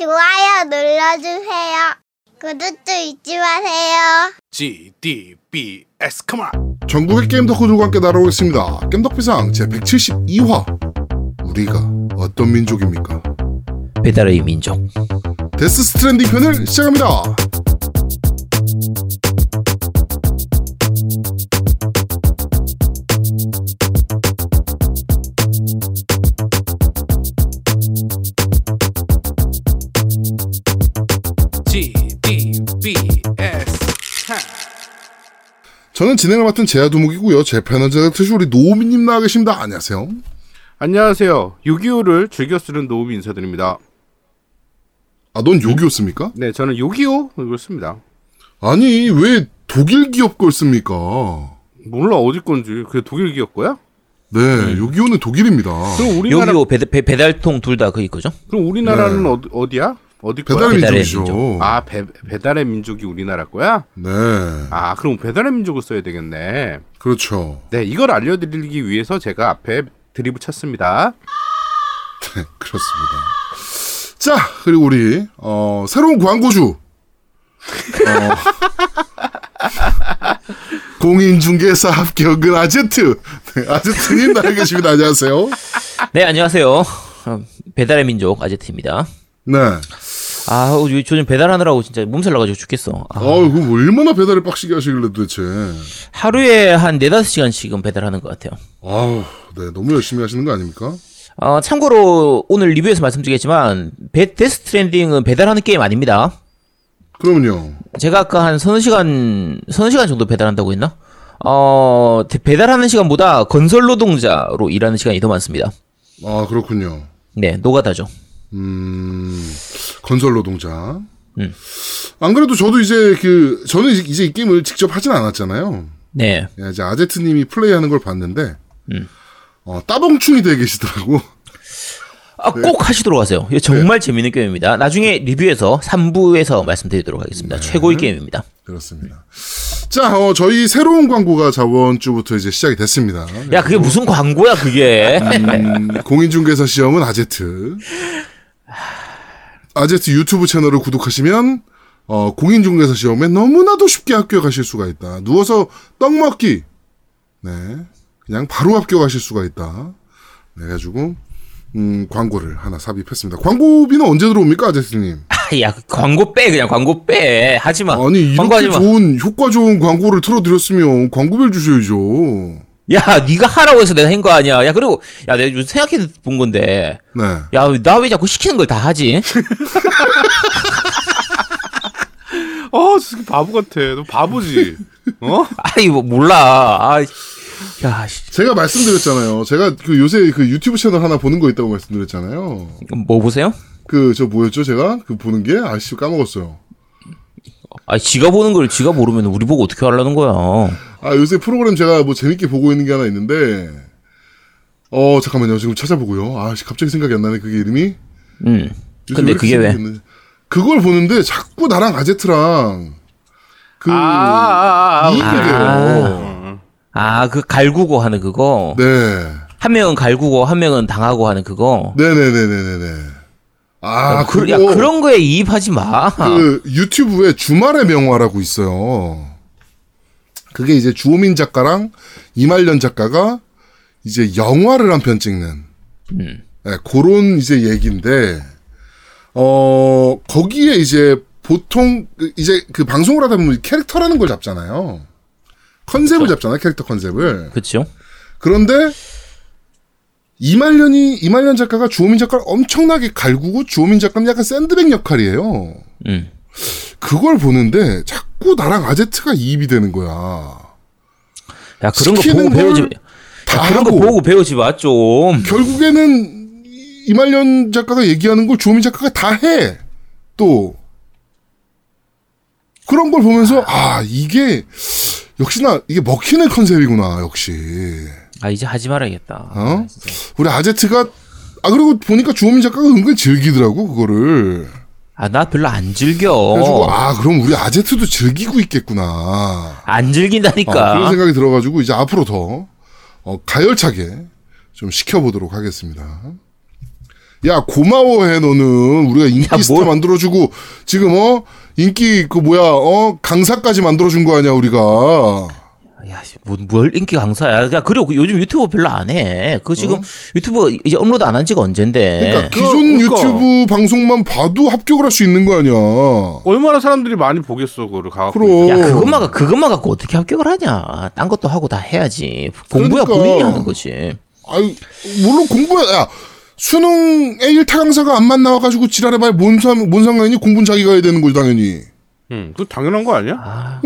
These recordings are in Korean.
좋아요 눌러주세요. 구독도 잊지 마세요. GDBS come on. 전국의 게임 덕후들과 함께 날아오겠습니다. 겜덕비상 제 172화. 우리가 어떤 민족입니까? 배달의 민족. 데스 스트랜딩 편을 시작합니다. 저는 진행을 맡은 제야두목이고요. 제 패널자 트시 우리 노우미님 나와 계십니다. 안녕하세요. 안녕하세요. 6.25를 즐겨 쓰는 노우미 인사드립니다. 아, 넌 요기였습니까? 네, 저는 6.25 이걸 씁니다. 아니, 왜 독일 기업 걸 씁니까? 몰라 어디 건지. 그게 독일 기업 거야? 네, 요기요는 독일입니다. 그럼 우리나라 여기요 배달, 배, 배달통 둘다 거기 거죠? 그럼 우리나라는 네. 어디, 어디야? 어디 거야? 배달의 배달의 민족이죠. 민족. 아, 배, 배달의 민족이 우리나라 거야? 네, 아, 그럼 배달의 민족을 써야 되겠네. 그렇죠. 네, 이걸 알려드리기 위해서 제가 앞에 드립을 쳤습니다. 네, 그렇습니다. 자, 그리고 우리 어, 새로운 광고주 어, 공인중개사 합격은 아제트 네, 아제트님 나와 계십니다. 안녕하세요. 네, 안녕하세요. 어, 배달의 민족 아제트입니다. 네. 아, 어, 요즘 배달하느라고 진짜 몸살 나가지고 죽겠어. 아, 어, 그 얼마나 배달을 빡시게 하시길래 도대체. 하루에 한 네다섯 시간씩은 배달하는 것 같아요. 아우, 네, 너무 열심히 하시는 거 아닙니까? 어, 참고로 오늘 리뷰에서 말씀드리겠지만 배, 데스 스트랜딩은 배달하는 게임 아닙니다. 그러면요. 제가 아까 한 서너 시간, 서너 시간 정도 배달한다고 했나? 어, 대- 배달하는 시간보다 건설 노동자로 일하는 시간이 더 많습니다. 아, 그렇군요. 네, 노가다죠. 음, 건설 노동자. 음. 안 그래도 저도 이제 그, 저는 이제- 이 게임을 직접 하진 않았잖아요. 네. 예, 이제 아제트님이 플레이하는 걸 봤는데, 음. 어, 따봉충이 되어 계시더라고. 아, 꼭 하시도록 하세요. 정말 재밌는 게임입니다. 나중에 리뷰에서 3부에서 말씀드리도록 하겠습니다. 최고의 게임입니다. 그렇습니다. 자, 어, 저희 새로운 광고가 저번 주부터 이제 시작이 됐습니다. 야, 그게 무슨 광고야, 그게. 음, 공인중개사 시험은 아제트. 아제트 유튜브 채널을 구독하시면 어, 공인중개사 시험에 너무나도 쉽게 합격하실 수가 있다. 누워서 떡 먹기. 네, 그냥 바로 합격하실 수가 있다. 네, 가지고 음, 광고를 하나 삽입했습니다. 광고비는 언제 들어옵니까, 아제트님? 아, 야, 광고 빼, 그냥 광고 빼. 하지 마. 아니 이렇게 마. 좋은 효과 좋은 광고를 틀어드렸으면 광고비를 주셔야죠. 야, 네가 하라고 해서 내가 한 거 아니야. 야, 그리고, 야, 내가 요즘 생각해 본 건데. 네. 야, 나 왜 자꾸 시키는 걸 다 하지? 어, 진짜 바보 같아. 너 바보지? 어? 아이, 뭐, 몰라. 아, 야, 씨. 제가 말씀드렸잖아요. 제가 그 요새 그 유튜브 채널 하나 보는 거 있다고 말씀드렸잖아요. 뭐 보세요? 그 저 뭐였죠 제가 그 보는 게 아씨 까먹었어요. 아, 지가 보는 걸 지가 모르면 우리 보고 어떻게 하려는 거야. 아 요새 프로그램 제가 뭐 재밌게 보고 있는 게 하나 있는데 어 잠깐만요 지금 찾아보고요. 아씨 갑자기 생각이 안 나네 그게 이름이. 음. 근데 그게 왜? 생각했네. 그걸 보는데 자꾸 나랑 아제트랑 그 아, 아, 아, 이익이 아, 돼요. 아, 그 갈구고 하는 그거. 네. 한 명은 갈구고 한 명은 당하고 하는 그거. 네네네네네네. 아, 야, 그, 야, 그런 거에 이입하지 마. 그 유튜브에 주말의 명화라고 있어요. 그게 이제 주호민 작가랑 이말년 작가가 이제 영화를 한 편 찍는 음. 네, 그런 이제 얘기인데 어 거기에 이제 보통 그 이제 그 방송을 하다 보면 캐릭터라는 걸 잡잖아요. 컨셉을 잡잖아요. 캐릭터 컨셉을. 그쵸? 그런데 이말년이 이말년 작가가 주호민 작가를 엄청나게 갈구고 주호민 작가는 약간 샌드백 역할이에요. 음. 그걸 보는데 자 꾸 나랑 아제트가 이입이 되는 거야. 야, 그런 거 보고 걸 배우지. 다 야, 그런 거. 보고 배우지 마, 좀. 결국에는 이- 이말년 작가가 얘기하는 걸 주호민 작가가 다 해. 또 그런 걸 보면서 아 이게 역시나 이게 먹히는 컨셉이구나 역시. 아, 이제 하지 말아야겠다. 어? 우리 아제트가 아 그리고 보니까 주호민 작가가 은근 즐기더라고 그거를. 아, 나 별로 안 즐겨. 그래가지고 아 그럼 우리 아제트도 즐기고 있겠구나. 안 어, 즐긴다니까. 그런 생각이 들어가지고 이제 앞으로 더 어, 가열차게 좀 시켜보도록 하겠습니다. 야 고마워해 너는 우리가 인기 야, 스타 뭘- 만들어주고 지금 어 인기 그 뭐야 어 강사까지 만들어준 거 아니야 우리가 야, 씨, 뭐, 뭘 인기 강사야. 야, 그리고 그 요즘 유튜브 별로 안 해. 그 지금 유튜브 이제 업로드 안 한 지가 언젠데. 그러니까 그- 기존 그러니까. 유튜브 방송만 봐도 합격을 할 수 있는 거 아니야 얼마나 사람들이 많이 보겠어 그거를 가갖고. 그럼. 야, 그것만, 가- 그것만 갖고 어떻게 합격을 하냐. 딴 것도 하고 다 해야지. 공부야 그러니까. 본인이 하는 거지. 아유 물론 공부야 야 수능에 1타 강사가 안만 나와가지고 지랄해봐야 뭔, 상, 뭔 상관이니 공부는 자기가 해야 되는 거지 당연히 응, 그 당연한 거 아니야? 아,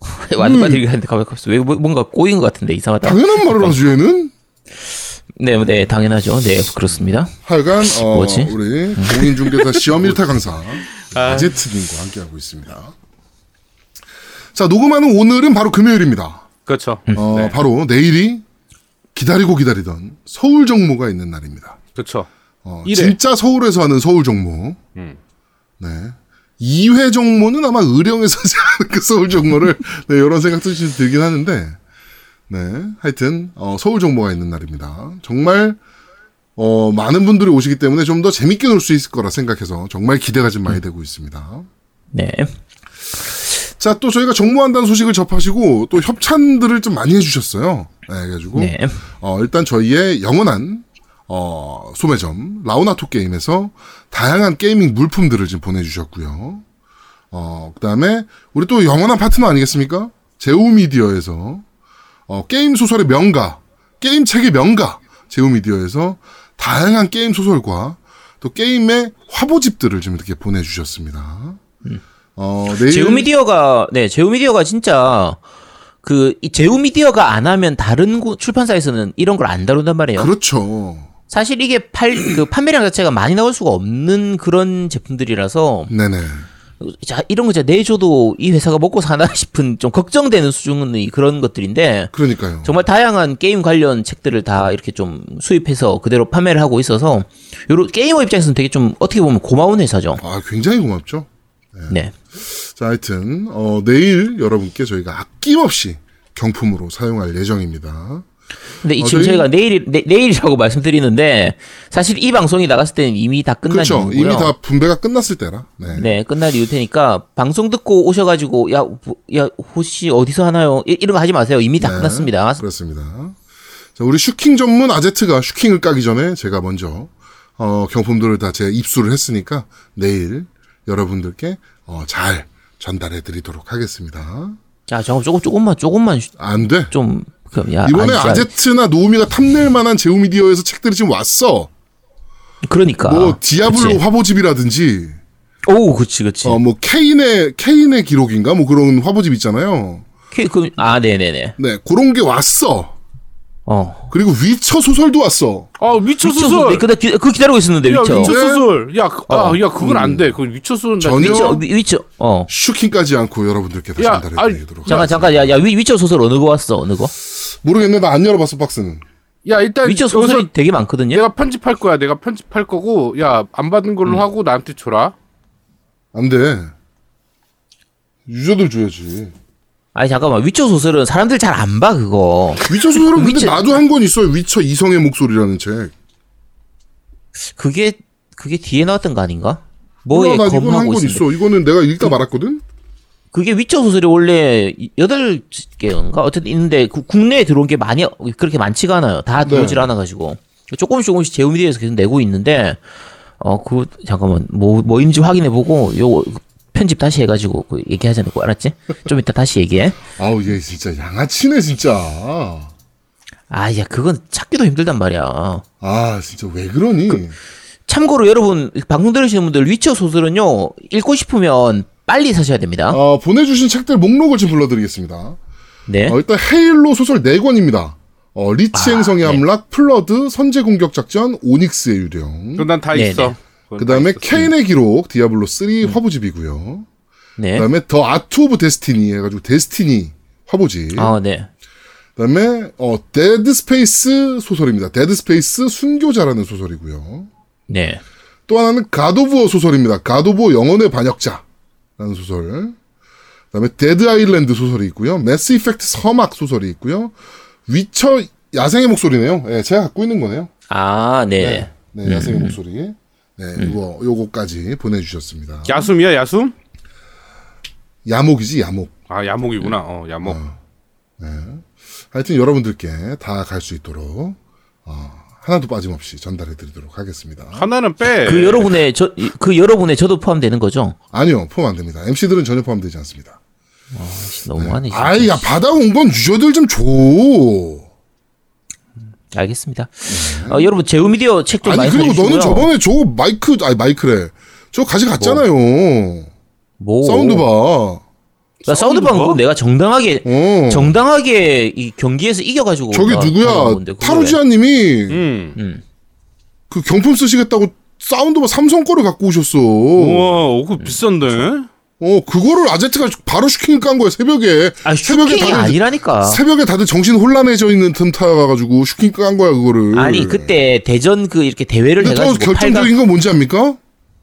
어 완전 빠지게 하는데 가만히 있어. 왜, 뭐- 뭔가 꼬인 것 같은데, 이상하다. 당연한 말을 하지 얘는 네, 네, 당연하죠. 네, 그렇습니다. 하여간 어, 뭐지? 우리 공인중개사 시험 1타 강사 아. 아제트님과 함께하고 있습니다 자 녹음하는 오늘은 바로 금요일입니다 그렇죠. 어, 네. 바로 내일이 기다리고 기다리던 서울 정모가 있는 날입니다. 그렇죠. 어. 진짜 서울에서 하는 서울 정모. 음. 네. 2회 정모는 아마 의령에서 하지 그 서울 정모를 네, 이런 생각도 좀 들긴 하는데 네. 하여튼 어, 서울 정모가 있는 날입니다. 정말 어, 많은 분들이 오시기 때문에 좀 더 재밌게 놀 수 있을 거라 생각해서 정말 기대가 좀 많이 되고 있습니다. 네. 자, 또 저희가 정모한다는 소식을 접하시고 또 협찬들을 좀 많이 해주셨어요. 네, 그래가지고 네. 어, 일단 저희의 영원한 어, 소매점 라우나토 게임에서 다양한 gaming 물품들을 지금 보내주셨고요. 어, 그다음에 우리 또 영원한 파트너 아니겠습니까? 제우미디어에서 어, 게임 소설의 명가, 게임 책의 명가 제우미디어에서 다양한 게임 소설과 또 게임의 화보집들을 좀 이렇게 보내주셨습니다. 어, 내일 제우미디어가 네 제우미디어가 진짜 그이 제우미디어가 안 하면 다른 구- 출판사에서는 이런 걸 안 다룬단 말이에요. 그렇죠. 사실 이게 팔 그 판매량 자체가 많이 나올 수가 없는 그런 제품들이라서 네네. 자 이런 거 진짜 내줘도 이 회사가 먹고 사나 싶은 좀 걱정되는 수준의 그런 것들인데 그러니까요. 정말 다양한 게임 관련 책들을 다 이렇게 좀 수입해서 그대로 판매를 하고 있어서 요런 게이머 입장에서는 되게 좀 어떻게 보면 고마운 회사죠. 아, 굉장히 고맙죠. 네. 자, 하여튼, 어, 내일 여러분께 저희가 아낌없이 경품으로 사용할 예정입니다. 근데 이 어, 지금 저희- 저희가 내일 내, 내일이라고 말씀드리는데 사실 이 방송이 나갔을 때는 이미 다 끝난 그렇죠. 이미 다 분배가 끝났을 때라. 네. 네, 끝날 이유 테니까 방송 듣고 오셔가지고 야, 뭐, 야 혹시 어디서 하나요? 이, 런거 하지 마세요. 이미 다 네, 끝났습니다. 그렇습니다. 자, 우리 슈킹 전문 아제트가 슈킹을 까기 전에 제가 먼저, 어, 경품들을 다 제 입수를 했으니까 내일 여러분들께, 어, 잘 전달해 드리도록 하겠습니다. 자, 잠깐 조금 조금만 조금만 쉬- 안 돼. 좀 그럼 야 이번에 아니, 아제트나 노우미가 탐낼 만한 제우 미디어에서 책들이 지금 왔어. 그러니까 뭐, 디아블로 그치. 화보집이라든지, 오, 그치, 그치. 어, 뭐, 케인의, 케인의 기록인가? 뭐 그런 화보집 있잖아요. 그, 그, 아, 네네네. 네, 그런 게 왔어. 어. 그리고 위쳐 소설도 왔어. 아 위쳐 위쳐 소설. 네, 그, 기, 그 기다리고 있었는데 야 위쳐. 위쳐 네. 소설. 야, 그- 아, 어. 야 그건 안 돼. 그 위쳐 소설 나 전혀- 위쳐, 위- 위쳐. 어. 슈킹까지 않고 여러분들께 다 야, 전달해 드리도록 잠깐 잠깐 야, 야 위, 위쳐 소설 어느 거 왔어? 어느 거? 모르겠네. 나 안 열어봤어, 박스는. 야 일단 위쳐 소설이 되게 많거든요. 내가 편집할 거야. 내가 편집할 거고 야 안 받은 걸로 음. 하고 나한테 줘라. 안 돼. 유저들 줘야지. 아니 잠깐만 위쳐 소설은 사람들 잘 안 봐 그거. 위쳐 소설은 근데 위쳐- 나도 한 권 있어요. 위쳐 이성의 목소리라는 책. 그게 그게 뒤에 나왔던 거 아닌가? 뭐에 검하고. 있어. 이거는 내가 읽다 말았거든? 그게 위쳐 소설이 원래 여덟 개인가 어쨌든 있는데 그 국내에 들어온 게 많이 그렇게 많지가 않아요. 다 들어오질 네. 않아 가지고 조금씩 조금씩 제우미디어에서 계속 내고 있는데 어 그 잠깐만 뭐 뭐인지 확인해 보고 요 편집 다시 해가지고 그 얘기하자 고 알았지? 좀 이따 다시 얘기해. 아우, 얘 진짜 양아치네, 진짜. 아, 야 그건 찾기도 힘들단 말이야. 아, 진짜 왜 그러니? 참고로 여러분 방송 들으시는 분들 위쳐 소설은요 읽고 싶으면 빨리 사셔야 됩니다. 어, 보내주신 책들 목록을 좀 불러드리겠습니다. 네. 어, 일단 헤일로 소설 4권입니다. 어, 리치 아, 행성의 네. 함락, 플러드, 선제 공격 작전, 오닉스의 유령. 그건 난다 네, 있어. 네. 그다 다음에. 케인의 기록, 디아블로 3 화보집이고요. 네. 그 다음에 The Art of Destiny 해가지고 데스티니 화보집. 아, 네. 그 다음에, 어, 데드 스페이스 소설입니다. 데드 스페이스 순교자라는 소설이고요. 네. 또 하나는 God of War 소설입니다. God of War 영혼의 반역자 라는 소설. 그 다음에 데드 아일랜드 소설이 있고요. 매스 이펙트 서막 소설이 있고요. 위쳐 야생의 목소리네요. 예, 제가 갖고 있는 거네요. 아, 네. 네. 네, 야생의 목소리. 네, 이거 요거까지 보내주셨습니다. 야숨이야 야숨? 야목이지 야목. 아 야목이구나. 어 야목. 하여튼 여러분들께 다 갈 수 있도록 어, 하나도 빠짐없이 전달해 드리도록 하겠습니다. 하나는 빼. 그 여러분의 저 그 여러분의 저도 포함되는 거죠. 아니요, 포함 안 됩니다. MC들은 전혀 포함되지 않습니다. 너무하네. 진짜. 아이, 야, 받아온 건 유저들 좀 줘. 알겠습니다. 어, 여러분 제우 미디어 책좀 아니, 많이 그리고 사주시고요. 너는 저번에 저 마이크, 아니, 마이크래. 저 가져갔잖아요. 뭐 sound bar. 나 sound bar sound bar? 그거 내가 정당하게 어. 정당하게 이 경기에서 이겨가지고 저기 나 누구야? 타루지아님이 음. 음. 그 경품 쓰시겠다고 sound bar 삼성 거를 갖고 오셨어. 우와, 어, 그거 비싼데? 어, 그거를 아제트가 바로 슈킹을 깐 거야, 새벽에. 아 새벽에 슈킹이 다들- 아니라니까. 새벽에 다들 정신 혼란해져 있는 틈 타가지고 슈킹 깐 거야, 그거를. 아니 그때 대전 그 이렇게 대회를 해가지고 결정적인 건 뭔지 압니까?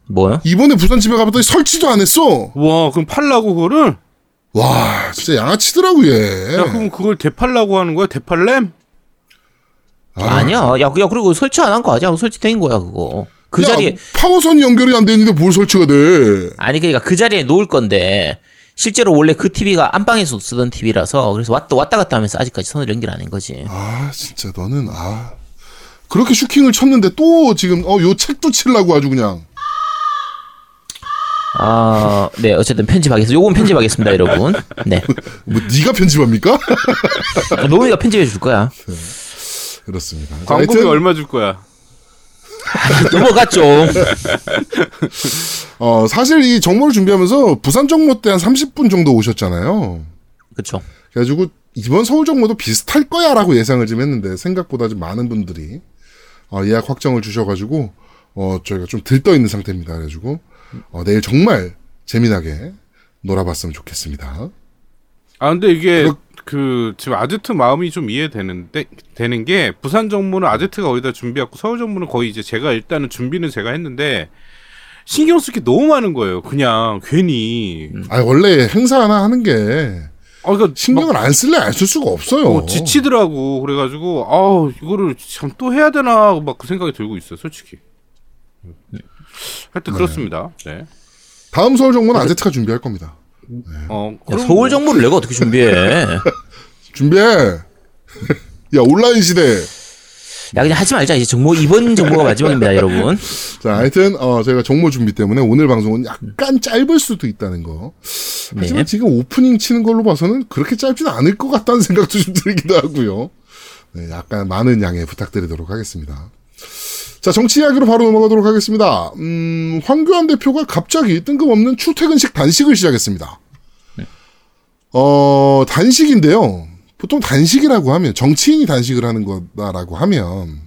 뭐요? 이번에 부산 집에 가봤더니 설치도 안 했어. 와, 그럼 팔라고 그거를? 와, 진짜 양아치더라고, 얘. 야, 그럼 그걸 되팔라고 하는 거야? 되팔렘? 아니야 야, 그- 야 그리고 설치 안 한 거 아니야? 설치된 거야 그거. 그 야, 자리에 파워선이 연결이 안 돼 있는데 뭘 설치가 돼? 아니 그러니까 그 자리에 놓을 건데 실제로 원래 그 TV가 안방에서 쓰던 TV라서 그래서 왔다 왔다 갔다 하면서 아직까지 선을 연결 안 한 거지. 아, 진짜 너는, 아. 그렇게 슈킹을 쳤는데 또 지금, 어, 요 책도 치려고 아주 그냥. 아, 네 어쨌든 편집하겠습니다. 요건 편집하겠습니다, 여러분. 네, 뭐, 네가 편집합니까? 노우이가 편집해 줄 거야. 그렇습니다. 자, 광고비 하여튼, 얼마 줄 거야? 넘어갔죠. 어, 사실 이 정모를 준비하면서 부산 정모 때 한 30분 정도 오셨잖아요. 그렇죠. 그래가지고 이번 서울 정모도 비슷할 거야라고 예상을 좀 했는데 생각보다 좀 많은 분들이 어, 예약 확정을 주셔가지고 어, 저희가 좀 들떠 있는 상태입니다. 그래가지고 어, 내일 정말 재미나게 놀아봤으면 좋겠습니다. 아, 근데 이게 그렇- 그 지금 아제트 마음이 좀 이해되는데 되는 게 부산 정부는 아제트가 거의 다 준비했고 서울 정부는 거의 이제 제가 일단은 준비는 제가 했는데 신경 쓸 게 너무 많은 거예요. 그냥 괜히. 아 원래 행사 하나 하는 게 아, 그러니까 신경을 안 쓸래 안 쓸 수가 없어요. 어, 지치더라고. 그래가지고 아 이거를 참 또 해야 되나 막 그 생각이 들고 있어요. 솔직히. 하여튼 그렇습니다. 네. 다음 서울 정모는 아제트가 준비할 겁니다. 어, 야, 서울 정보를 내가 어떻게 준비해? 준비해. 야 온라인 시대. 야 그냥 하지 말자. 이제 정보 이번 정보가 마지막입니다, 여러분. 자, 하여튼 어 저희가 정모 준비 때문에 오늘 방송은 약간 짧을 수도 있다는 거. 하지만 네. 지금 오프닝 치는 걸로 봐서는 그렇게 짧지는 않을 것 같다는 생각도 좀 들기도 하고요. 네, 약간 많은 양해 부탁드리도록 하겠습니다. 자, 정치 이야기로 바로 넘어가도록 하겠습니다. 음, 황교안 대표가 갑자기 뜬금없는 출퇴근식 단식을 시작했습니다. 어, 단식인데요. 보통 단식이라고 하면, 정치인이 단식을 하는 거다라고 하면,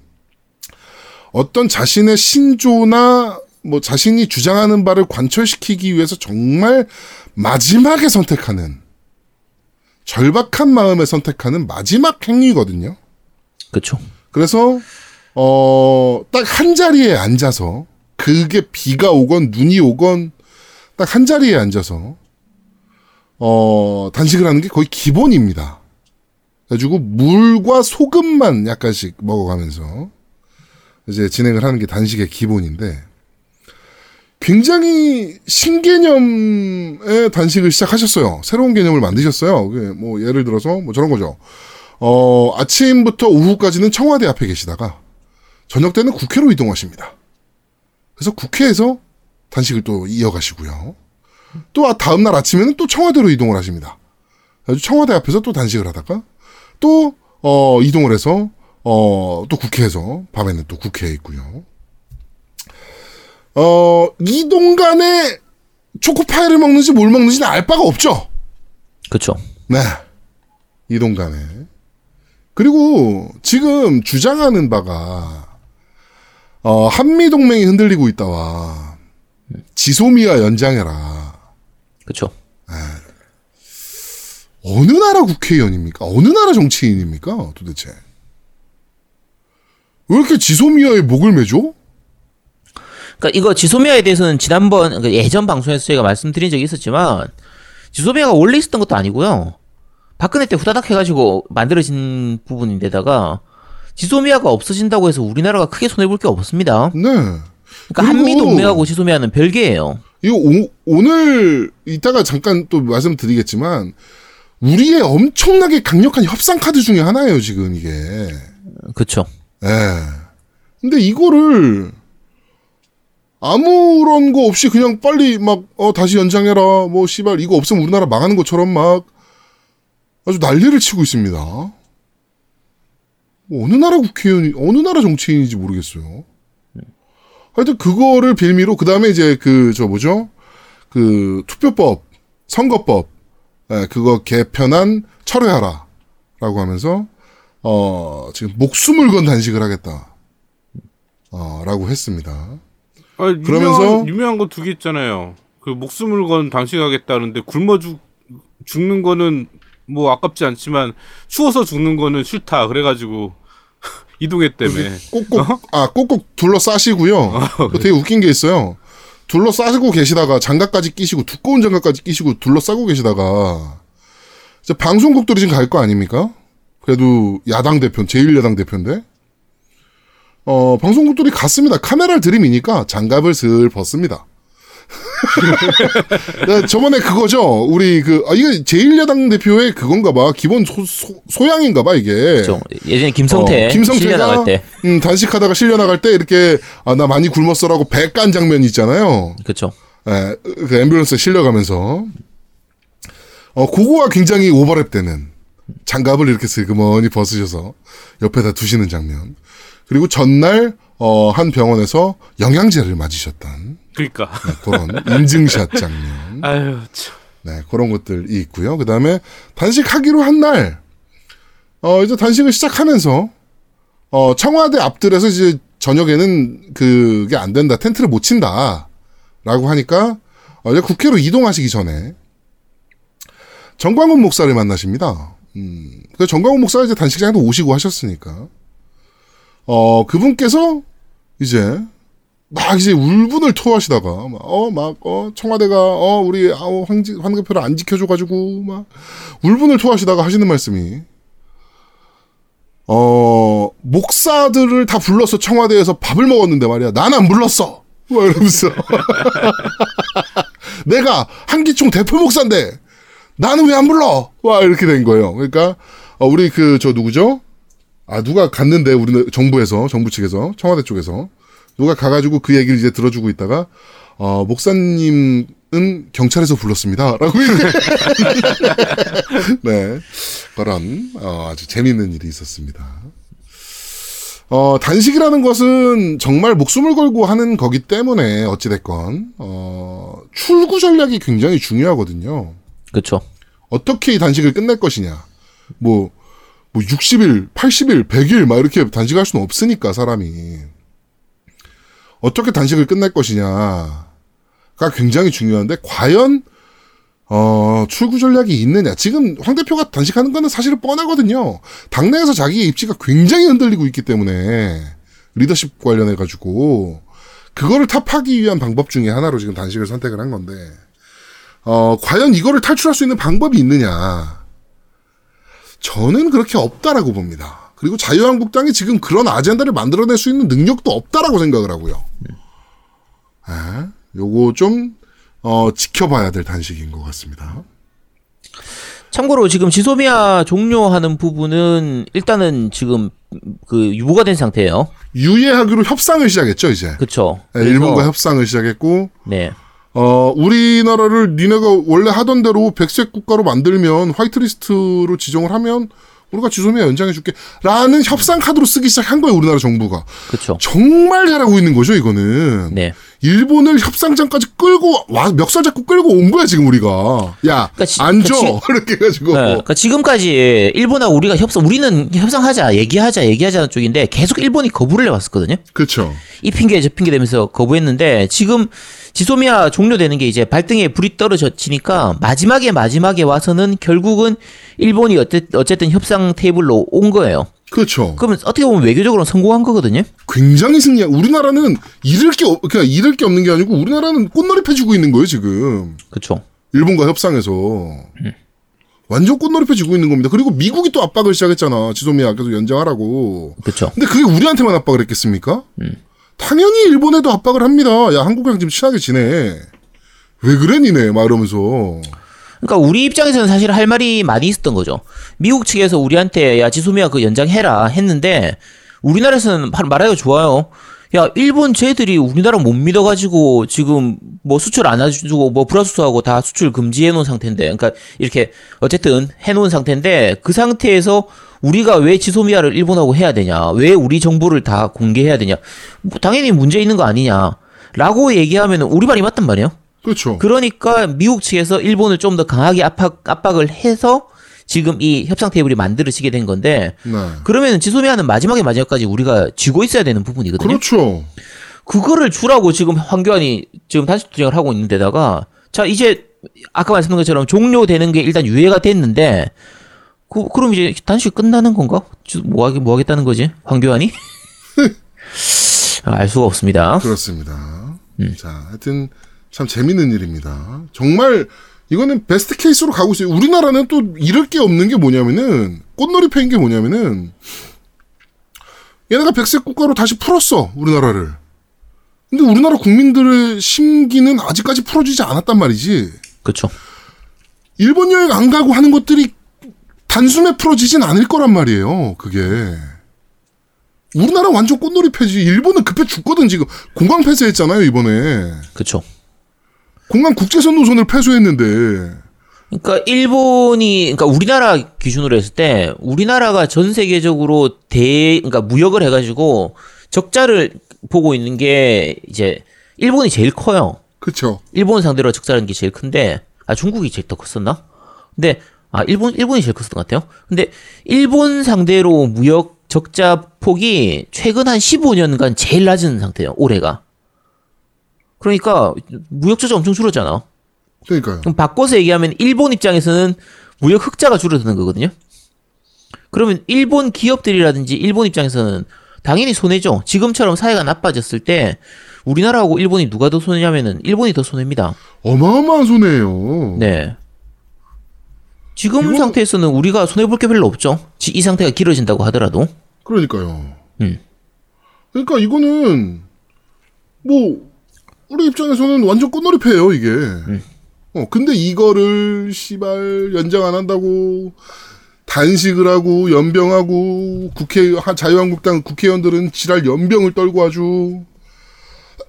어떤 자신의 신조나 뭐 자신이 주장하는 바를 관철시키기 위해서 정말 마지막에 선택하는 절박한 마음에 선택하는 마지막 행위거든요. 그렇죠. 그래서 어 딱 한 자리에 앉아서 그게 비가 오건 눈이 오건 딱 한 자리에 앉아서 어 단식을 하는 게 거의 기본입니다. 그래가지고 물과 소금만 약간씩 먹어가면서 이제 진행을 하는 게 단식의 기본인데 굉장히 신개념의 단식을 시작하셨어요. 새로운 개념을 만드셨어요. 뭐 예를 들어서 뭐 저런 거죠. 어, 아침부터 오후까지는 청와대 앞에 계시다가 저녁 때는 국회로 이동하십니다. 그래서 국회에서 단식을 또 이어가시고요. 또 아- 다음 날 아침에는 또 청와대로 이동을 하십니다. 그래서 청와대 앞에서 또 단식을 하다가 또 어, 이동을 해서 어, 또 국회에서 밤에는 또 국회에 있고요. 어, 이동 간에 초코파이를 먹는지 뭘 먹는지는 알 바가 없죠. 그렇죠. 네. 이동 간에. 그리고 지금 주장하는 바가 어, 한미 동맹이 흔들리고 있다와 지소미아 연장해라. 그렇죠. 어느 나라 국회의원입니까? 어느 나라 정치인입니까? 도대체. 왜 이렇게 지소미아에 목을 매죠? 그러니까 이거 지소미아에 대해서는 지난번 그러니까 예전 방송에서 저희가 말씀드린 적이 있었지만 지소미아가 원래 있었던 것도 아니고요. 박근혜 때 후다닥 해가지고 만들어진 부분인데다가 지소미아가 없어진다고 해서 우리나라가 크게 손해 볼 게 없습니다. 네. 그러니까 한미 동맹하고 지소미아는 별개예요. 이거 오, 오늘 이따가 잠깐 또 말씀드리겠지만 우리의 엄청나게 강력한 협상 카드 중에 하나예요 지금 이게. 그렇죠. 예. 근데 이거를 아무런 거 없이 그냥 빨리 막 어 다시 연장해라 뭐 씨발 이거 없으면 우리나라 망하는 것처럼 막 아주 난리를 치고 있습니다. 뭐 어느 나라 국회의원이 어느 나라 정치인인지 모르겠어요. 하여튼 그거를 빌미로 그 다음에 이제 그 저 뭐죠 그 투표법 선거법 예, 그거 개편안 철회하라라고 하면서 어, 지금 목숨을 건 단식을 하겠다. 어, 라고 했습니다. 아, 유명한, 그러면서- 유명한 거 두 개 있잖아요. 그 목숨을 건 당식하겠다는데 굶어 죽 죽는 거는 뭐 아깝지 않지만 추워서 죽는 거는 싫다. 그래가지고 이동했다며. 꼭꼭, 아, 꼭꼭 둘러싸시고요. 그 되게 웃긴 게 있어요. 둘러싸시고 계시다가 장갑까지 끼시고 두꺼운 장갑까지 끼시고 둘러싸고 계시다가 이제 방송국들이 지금 갈 거 아닙니까? 그래도 야당 대표, 제1야당 대표인데 어, 방송국들이 갔습니다. 카메라를 들이미니까 장갑을 슬 벗습니다. 네, 저번에 그거죠. 우리 그, 아, 이게 제1야당 대표의 그건가 봐. 기본 소, 소, 양인가 봐, 이게. 그렇죠. 예전에 김성태 어, 김성태가 실려 나갈 때. 음, 단식하다가 실려 나갈 때 이렇게 아 나 많이 굶었어라고 배 깐 장면이 있잖아요. 그렇죠. 예, 그 앰뷸런스에 실려가면서 어 그거와 굉장히 오버랩되는 장갑을 이렇게 슬그머니 벗으셔서 옆에다 두시는 장면. 그리고 전날 어, 한 병원에서 영양제를 맞으셨던 그러니까. 그런 인증샷 장면. 아유 참. 네, 그런 것들이 있고요. 그 다음에 단식하기로 한 날, 어, 이제 단식을 시작하면서, 어, 청와대 앞들에서 이제 저녁에는 그게 안 된다. 텐트를 못 친다. 라고 하니까, 어, 이제 국회로 이동하시기 전에, 정광훈 목사를 만나십니다. 음, 그 정광훈 목사가 이제 단식장에도 오시고 하셨으니까, 어, 그분께서 이제 막 이제 울분을 토하시다가 어막 어 청와대가 어 우리 아우 황지 황급표를 안 지켜줘가지고 막 울분을 토하시다가 하시는 말씀이 어 목사들을 다 불러서 청와대에서 밥을 먹었는데 말이야. 난 안 불렀어. 막 이러면서. 내가 한기총 대표 목사인데 나는 왜 안 불러? 와 이렇게 된 거예요. 그러니까 어, 우리 그 저 누구죠? 아 누가 갔는데 우리 정부에서 정부 측에서 청와대 쪽에서 누가 가가지고 그 얘기를 이제 들어주고 있다가 어 목사님은 경찰에서 불렀습니다 라고 이렇게 네 그런 어, 아주 재미있는 일이 있었습니다. 어 단식이라는 것은 정말 목숨을 걸고 하는 거기 때문에 어찌 됐건 어 출구 전략이 굉장히 중요하거든요. 그렇죠. 어떻게 이 단식을 끝낼 것이냐. 뭐, 뭐 60일, 80일, 100일 막 이렇게 단식할 수는 없으니까 사람이. 어떻게 단식을 끝낼 것이냐가 굉장히 중요한데 과연 어, 출구 전략이 있느냐. 지금 황 대표가 단식하는 거는 사실은 뻔하거든요. 당내에서 자기의 입지가 굉장히 흔들리고 있기 때문에 리더십 관련해 가지고 그거를 타파하기 위한 방법 중에 하나로 지금 단식을 선택을 한 건데 어, 과연 이거를 탈출할 수 있는 방법이 있느냐? 저는 그렇게 없다라고 봅니다. 그리고 자유한국당이 지금 그런 아젠다를 만들어낼 수 있는 능력도 없다라고 생각을 하고요. 예, 요거 좀, 어, 지켜봐야 될 단식인 것 같습니다. 참고로 지금 지소미아 종료하는 부분은 일단은 지금 그 유보가 된 상태예요. 유예하기로 협상을 시작했죠, 이제. 그렇죠. 예, 일본과 협상을 시작했고, 네. 어, 우리나라를 니네가 원래 하던 대로 백색 국가로 만들면 화이트리스트로 지정을 하면 우리가 지소미아 연장해줄게. 라는 협상 카드로 쓰기 시작한 거예요, 우리나라 정부가. 그렇죠. 정말 잘하고 있는 거죠, 이거는. 네. 일본을 협상장까지 끌고, 와, 멱살 잡고 끌고 온 거야, 지금 우리가. 야, 그러니까 지- 앉아. 이렇게 해가지고. 네. 그러니까 지금까지 일본하고 우리가 협상, 우리는 협상하자, 얘기하자, 얘기하자는 쪽인데 계속 일본이 거부를 해왔었거든요. 그쵸. 이 핑계 저 핑계 대면서 거부했는데 지금 지소미아 종료되는 게 이제 발등에 불이 떨어지니까 마지막에 마지막에 와서는 결국은 일본이 어쨌, 어쨌든 협상 테이블로 온 거예요. 그렇죠. 그러면 어떻게 보면 외교적으로 성공한 거거든요. 굉장히 승리야. 우리나라는 잃을 게, 없, 그냥 잃을 게 없는 게 아니고 우리나라는 꽃놀이 펴주고 있는 거예요, 지금. 그렇죠. 일본과 협상에서. 완전 꽃놀이패 지고 있는 겁니다. 그리고 미국이 또 압박을 시작했잖아. 지소미아 계속 연장하라고. 그렇죠. 근데 그게 우리한테만 압박을 했겠습니까? 음. 당연히 일본에도 압박을 합니다. 야, 한국이랑 지금 친하게 지내. 왜 그래, 니네? 막 이러면서. 그러니까 우리 입장에서는 사실 할 말이 많이 있었던 거죠. 미국 측에서 우리한테 야 지소미아 그 연장해라 했는데 우리나라에서는 말- 말하기가 좋아요. 야 일본 쟤들이 우리나라 못 믿어가지고 지금 뭐 수출 안 해주고 뭐 불화수소하고 다 수출 금지해 놓은 상태인데, 그러니까 이렇게 어쨌든 해 놓은 상태인데 그 상태에서 우리가 왜 지소미아를 일본하고 해야 되냐? 왜 우리 정보를 다 공개해야 되냐? 뭐 당연히 문제 있는 거 아니냐? 라고 얘기하면 우리 말이 맞단 말이에요. 그렇죠. 그러니까 미국 측에서 일본을 좀 더 강하게 압박, 압박을 해서 지금 이 협상 테이블이 만들어지게 된 건데 네. 그러면 지소미아는 마지막에 마지막까지 우리가 쥐고 있어야 되는 부분이거든요. 그렇죠. 그거를 주라고 지금 황교안이 지금 단식 투쟁을 하고 있는 데다가 자 이제 아까 말씀드린 것처럼 종료되는 게 일단 유예가 됐는데 그, 그럼 이제 단식 끝나는 건가? 주- 뭐, 하겠, 뭐 하겠다는 거지? 황교안이? 아, 알 수가 없습니다. 그렇습니다. 음. 자, 하여튼 참 재밌는 일입니다. 정말 이거는 베스트 케이스로 가고 있어요. 우리나라는 또 잃을 게 없는 게 뭐냐면은 꽃놀이 패인 게 뭐냐면은 얘네가 백색 국가로 다시 풀었어 우리나라를. 근데 우리나라 국민들의 심기는 아직까지 풀어지지 않았단 말이지. 그렇죠. 일본 여행 안 가고 하는 것들이 단숨에 풀어지진 않을 거란 말이에요. 그게. 우리나라 완전 꽃놀이 패지. 일본은 급해 죽거든 지금. 공강 폐쇄했잖아요 이번에. 그렇죠. 공강 국제선 노선을 폐쇄했는데. 그러니까 일본이 그러니까 우리나라 기준으로 했을 때 우리나라가 전 세계적으로 대 그러니까 무역을 해가지고 적자를 보고 있는 게 이제 일본이 제일 커요. 그쵸. 일본 상대로 적자라는 게 제일 큰데 아 중국이 제일 더 컸었나? 근데 아 일본 일본이 제일 컸었던 것 같아요. 근데 일본 상대로 무역 적자 폭이 최근 한 15년간 제일 낮은 상태예요. 올해가. 그러니까 무역 적자 엄청 줄었잖아. 그러니까요. 그럼 바꿔서 얘기하면 일본 입장에서는 무역 흑자가 줄어드는 거거든요. 그러면 일본 기업들이라든지 일본 입장에서는 당연히 손해죠. 지금처럼 사회가 나빠졌을 때 우리나라하고 일본이 누가 더 손해냐면은 일본이 더 손해입니다. 어마어마한 손해예요. 네. 지금 이거- 상태에서는 우리가 손해 볼 게 별로 없죠. 지- 이 상태가 길어진다고 하더라도. 그러니까요. 음. 그러니까 이거는 뭐 우리 입장에서는 완전 꽃놀이 패예요 이게. 어 근데 이거를 시발 연장 안 한다고 단식을 하고 연병하고 국회 하- 자유한국당 국회의원들은 지랄 연병을 떨고 아주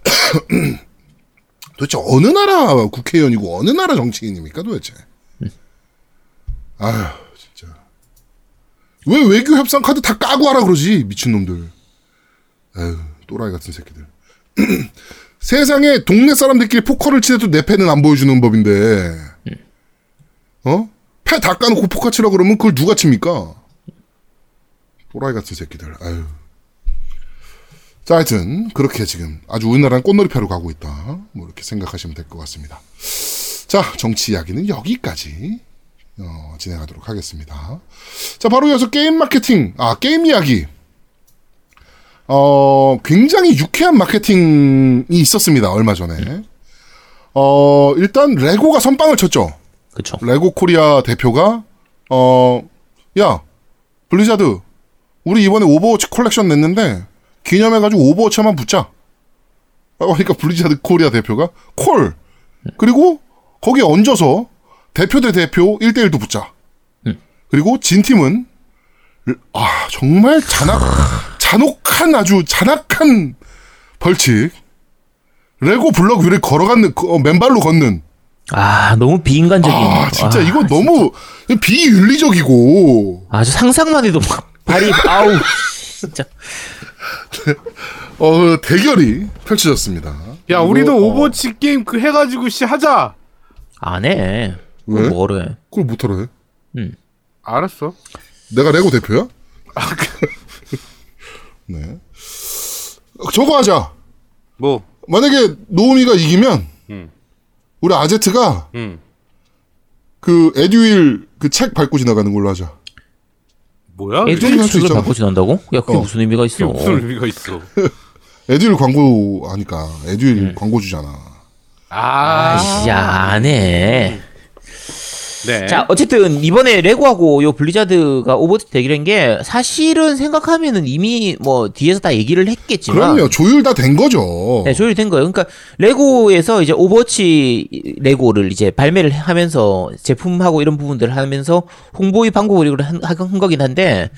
도대체 어느 나라 국회의원이고 어느 나라 정치인입니까 도대체? 아휴 진짜. 왜 외교 협상 카드 다 까고 하라 그러지 미친 놈들. 에휴 또라이 같은 새끼들. 세상에 동네 사람들끼리 포커를 치더라도 내 패는 안 보여주는 법인데. 어? 패 다 까놓고 포커 치라 그러면 그걸 누가 칩니까? 또라이 같은 새끼들. 아유. 자, 하여튼 그렇게 지금 아주 우리나라는 꽃놀이패로 가고 있다. 뭐 이렇게 생각하시면 될 것 같습니다. 자, 정치 이야기는 여기까지 어, 진행하도록 하겠습니다. 자, 바로 이어서 게임 마케팅, 아, 게임 이야기. 어, 굉장히 유쾌한 마케팅이 있었습니다, 얼마 전에. 어, 일단, 레고가 선빵을 쳤죠. 그렇죠. 레고 코리아 대표가, 어, 야, 블리자드, 우리 이번에 오버워치 콜렉션 냈는데, 기념해 가지고 오버워치만 붙자. 라고 하니까 블리자드 코리아 대표가, 콜! 그리고, 거기에 얹어서, 대표 대 대표 1대1도 붙자. 그리고 진 팀은, 아, 정말 잔악, 잔혹한 아주 잔악한 벌칙. 레고 블럭 위를 걸어가는, 그, 어, 맨발로 걷는. 아 너무 비인간적인. 아, 진짜 아, 이거 너무 비윤리적이고, 아주 상상만 해도 막 발이 아우 진짜. 어, 대결이 펼쳐졌습니다. 야, 우리도 어, 오버워치 게임 그 해가지고 씨 하자. 안 해. 왜? 뭐래? 그걸 뭐하러 해? 알았어. 내가 레고 대표야? 네. 저거 하자. 뭐, 만약에 노우미가 이기면, 음. 우리 아제트가 음. 그 에듀윌 그 책 밟고 지나가는 걸로 하자. 뭐야? 수 책을 있잖아. 밟고 지난다고? 야 그게 어. 무슨 의미가 그게 있어? 무슨 의미가 있어? 에듀윌 광고 하니까 에듀윌 광고 주잖아. 아, 아씨, 야, 안 해. 네. 자, 어쨌든 이번에 레고하고 요 블리자드가 오버워치 대결한 게 사실은 생각하면은 이미 뭐 뒤에서 다 얘기를 했겠지만 그럼요. 조율 다 된 거죠. 네, 조율이 된 거예요. 그러니까 레고에서 이제 오버워치 레고를 이제 발매를 하면서 제품하고 이런 부분들을 하면서 홍보의 방법으로 한, 한 거긴 한데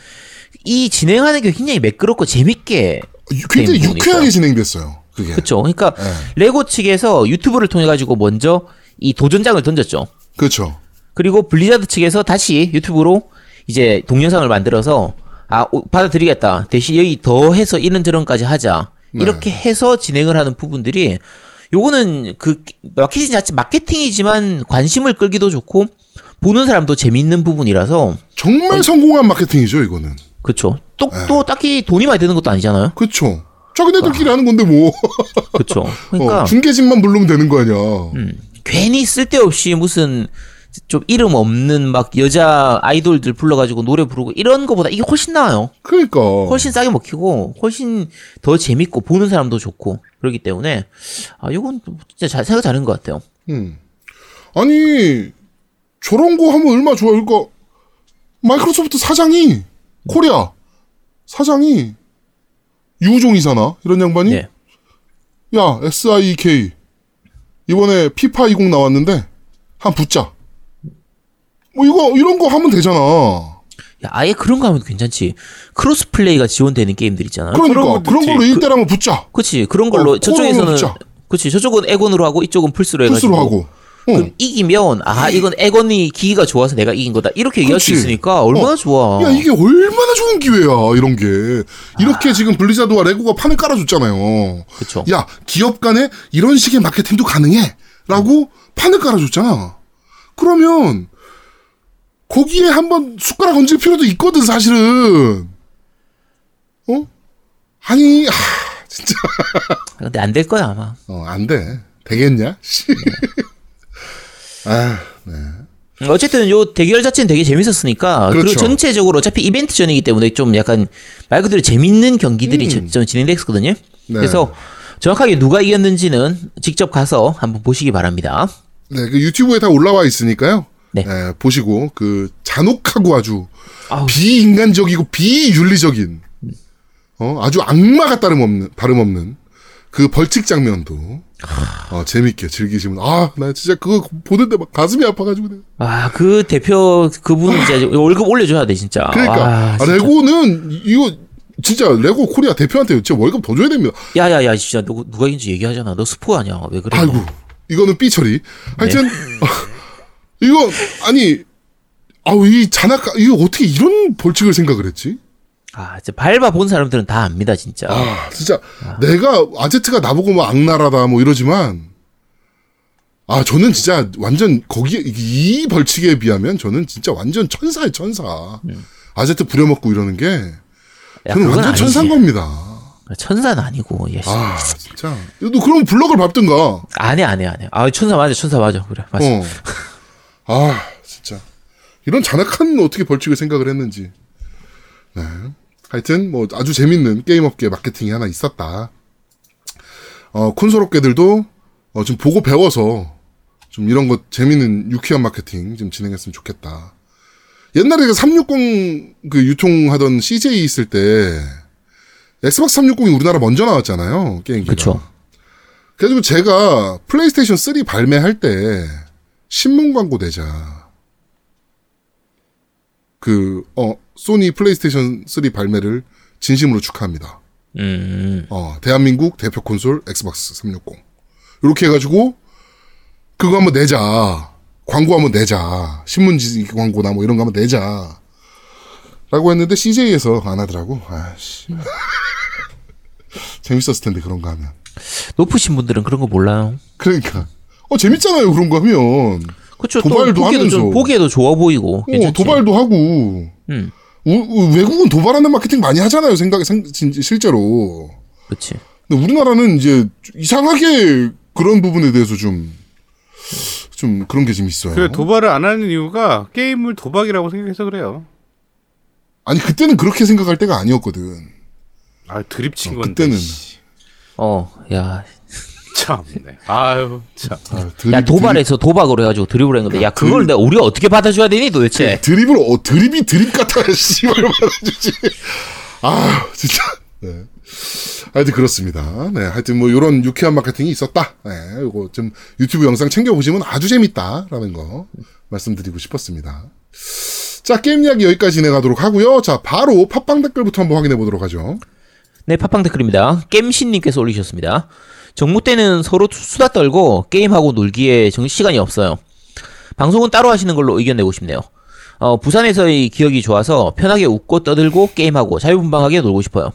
이 진행하는 게 굉장히 매끄럽고 재밌게 굉장히 유쾌하게. 진행됐어요. 그게. 그렇죠. 그러니까 네. 레고 측에서 유튜브를 통해 가지고 먼저 이 도전장을 던졌죠. 그렇죠. 그리고 블리자드 측에서 다시 유튜브로 이제 동영상을 만들어서 아 오, 받아들이겠다 대신 여기 더 해서 이런저런까지 하자 네. 이렇게 해서 진행을 하는 부분들이 요거는 그 마케팅 자체 마케팅이지만 관심을 끌기도 좋고 보는 사람도 재밌는 부분이라서 정말 성공한 마케팅이죠, 이거는. 그쵸 또, 네. 또 딱히 돈이 많이 드는 것도 아니잖아요 그렇죠. 자기네들끼리 하는 건데 뭐. 그쵸 그러니까 어, 중계진만 부르면 되는 거 아니야. 음, 괜히 쓸데없이 무슨 좀 이름 없는 막 여자 아이돌들 불러가지고 노래 부르고 이런 거보다 이게 훨씬 나아요. 그러니까. 훨씬 싸게 먹히고 훨씬 더 재밌고 보는 사람도 좋고 그렇기 때문에 아 이건 진짜 잘 생각 잘한 것 같아요. 음. 아니 저런 거 하면 얼마 나 좋아. 그러니까 마이크로소프트 사장이 코리아 사장이 유종이잖아. 이런 양반이 네. 야 SIK 이번에 피파 20 나왔는데 한 붙자. 뭐 이거 이런 거 하면 되잖아. 야, 아예 그런 거 하면 괜찮지. cross play가 지원되는 게임들 있잖아요. 그러니까 그런 그런, 거 걸로 좋지. 1대1 한번 붙자. 그렇지. 그런 걸로 어, 저쪽에서는 붙자. 그렇지. 저쪽은 엑원으로 하고 이쪽은 플스로 해가지고 플스로 하고. 어. 그럼 이기면 아 이건 엑원이 기기가 좋아서 내가 이긴 거다 이렇게 얘기할 수 그치. 있으니까 얼마나 어. 좋아. 야 이게 얼마나 좋은 기회야 이런 게 이렇게 지금 블리자드와 레고가 판을 깔아줬잖아요. 그렇죠. 야 기업 간에 이런 식의 마케팅도 가능해라고 판을 깔아줬잖아. 그러면 거기에 한번 숟가락 얹을 필요도 있거든 사실은. 어? 아니 하, 진짜 근데 안 될 거야 아마. 어, 안 돼. 되겠냐? 씨. 아, 네. 음, 어쨌든 요 대결 자체는 되게 재밌었으니까 그리고 그렇죠. 전체적으로 어차피 이벤트 전이기 때문에 좀 약간 말 그대로 재밌는 경기들이 음. 좀 진행됐거든요. 네. 그래서 정확하게 누가 이겼는지는 직접 가서 한번 보시기 바랍니다. 네, 그 유튜브에 다 올라와 있으니까요. 네. 네, 보시고 그 잔혹하고 아주 아우. 비인간적이고 비윤리적인 어 아주 악마가 다름없는 다름없는 그 벌칙 장면도 어, 재밌게 즐기시면 아 나 진짜 그거 보는데 막 가슴이 아파가지고. 아, 그 대표 그분 이제 월급 올려줘야 돼 진짜. 그러니까 아, 아, 진짜. 레고는 이거 진짜 레고 코리아 대표한테 진짜 월급 더 줘야 됩니다. 야야야 진짜 누, 누가 이긴지 얘기하잖아. 너 스포 아니야? 왜 그래? 아이고 이거는 삐 처리. 하여튼 네. 이거 아니 아우 이 잔악 이거 어떻게 이런 벌칙을 생각을 했지? 아, 진짜 밟아 본 사람들은 다 압니다 진짜. 아, 진짜 내가 아제트가 나보고 뭐 악랄하다 뭐 이러지만 아 저는 진짜 완전 거기에 이- 이 벌칙에 비하면 저는 진짜 완전 천사의 천사. 아제트 부려먹고 이러는 게 야, 저는 완전 아니지. 천사인 겁니다. 천사는 아니고. 예. 아 진짜 너 그럼 블럭을 밟든가. 안해 안해 안해. 아 천사 맞아 천사 맞아 그래 맞아. 어. 아 진짜 이런 잔악한 어떻게 벌칙을 생각을 했는지. 네. 하여튼 뭐 아주 재밌는 게임 업계 마케팅이 하나 있었다. 어 콘솔 업계들도 어, 좀 보고 배워서 좀 이런 거 재밌는 유쾌한 마케팅 좀 진행했으면 좋겠다. 옛날에 그 360 그 유통하던 CJ 있을 때 엑스박스 360이 우리나라 먼저 나왔잖아요 게임기가. 그쵸. 그래가지고 제가 플레이스테이션 3 발매할 때 신문 광고 내자. 그, 어, 소니 플레이스테이션 3 발매를 진심으로 축하합니다. 음. 어, 대한민국 대표 콘솔 엑스박스 360. 이렇게 해가지고, 그거 한번 내자. 광고 한번 내자. 신문지 광고나 뭐 이런 거 한번 내자. 라고 했는데 CJ에서 안 하더라고. 아씨. 재밌었을 텐데, 그런 거 하면. 높으신 분들은 그런 거 몰라요. 그러니까. 어, 재밌잖아요, 그런 거 하면. 그렇죠. 도발도 또 보기에도 좀 하면서. 보기에도 좋아 보이고. 어, 괜찮지. 도발도 하고. 음. 우- 우- 외국은 도발하는 마케팅 많이 하잖아요, 생각, 생, 진- 실제로. 그렇지. 근데 우리나라는 이제 이상하게 그런 부분에 대해서 좀, 좀 그런 게 좀 있어요. 그 도발을 안 하는 이유가 게임을 도박이라고 생각해서 그래요. 아니, 그때는 그렇게 생각할 때가 아니었거든. 아 드립 친 어, 건데. 그때는. 씨. 어, 야. 참네. 아유 참. 아, 드립, 야 도발해서 도박으로 해가지고 드립을 한 건데 야 그걸 내가 우리가 어떻게 받아줘야 되니 도대체? 드립, 드립을 어, 드립이 드립 같아 씨발 받아주지. 아 진짜. 네. 하여튼 그렇습니다. 네, 하여튼 뭐 이런 유쾌한 마케팅이 있었다. 네, 이거 좀 유튜브 영상 챙겨 보시면 아주 재밌다라는 거 말씀드리고 싶었습니다. 자 게임 이야기 여기까지 진행하도록 하고요. 자 바로 팟빵 댓글부터 한번 확인해 보도록 하죠. 네, 팟빵 댓글입니다. 겜신님께서 올리셨습니다. 정모 때는 서로 수다 떨고 게임하고 놀기에 정 시간이 없어요. 방송은 따로 하시는 걸로 의견 내고 싶네요. 어, 부산에서의 기억이 좋아서 편하게 웃고 떠들고 게임하고 자유분방하게 놀고 싶어요.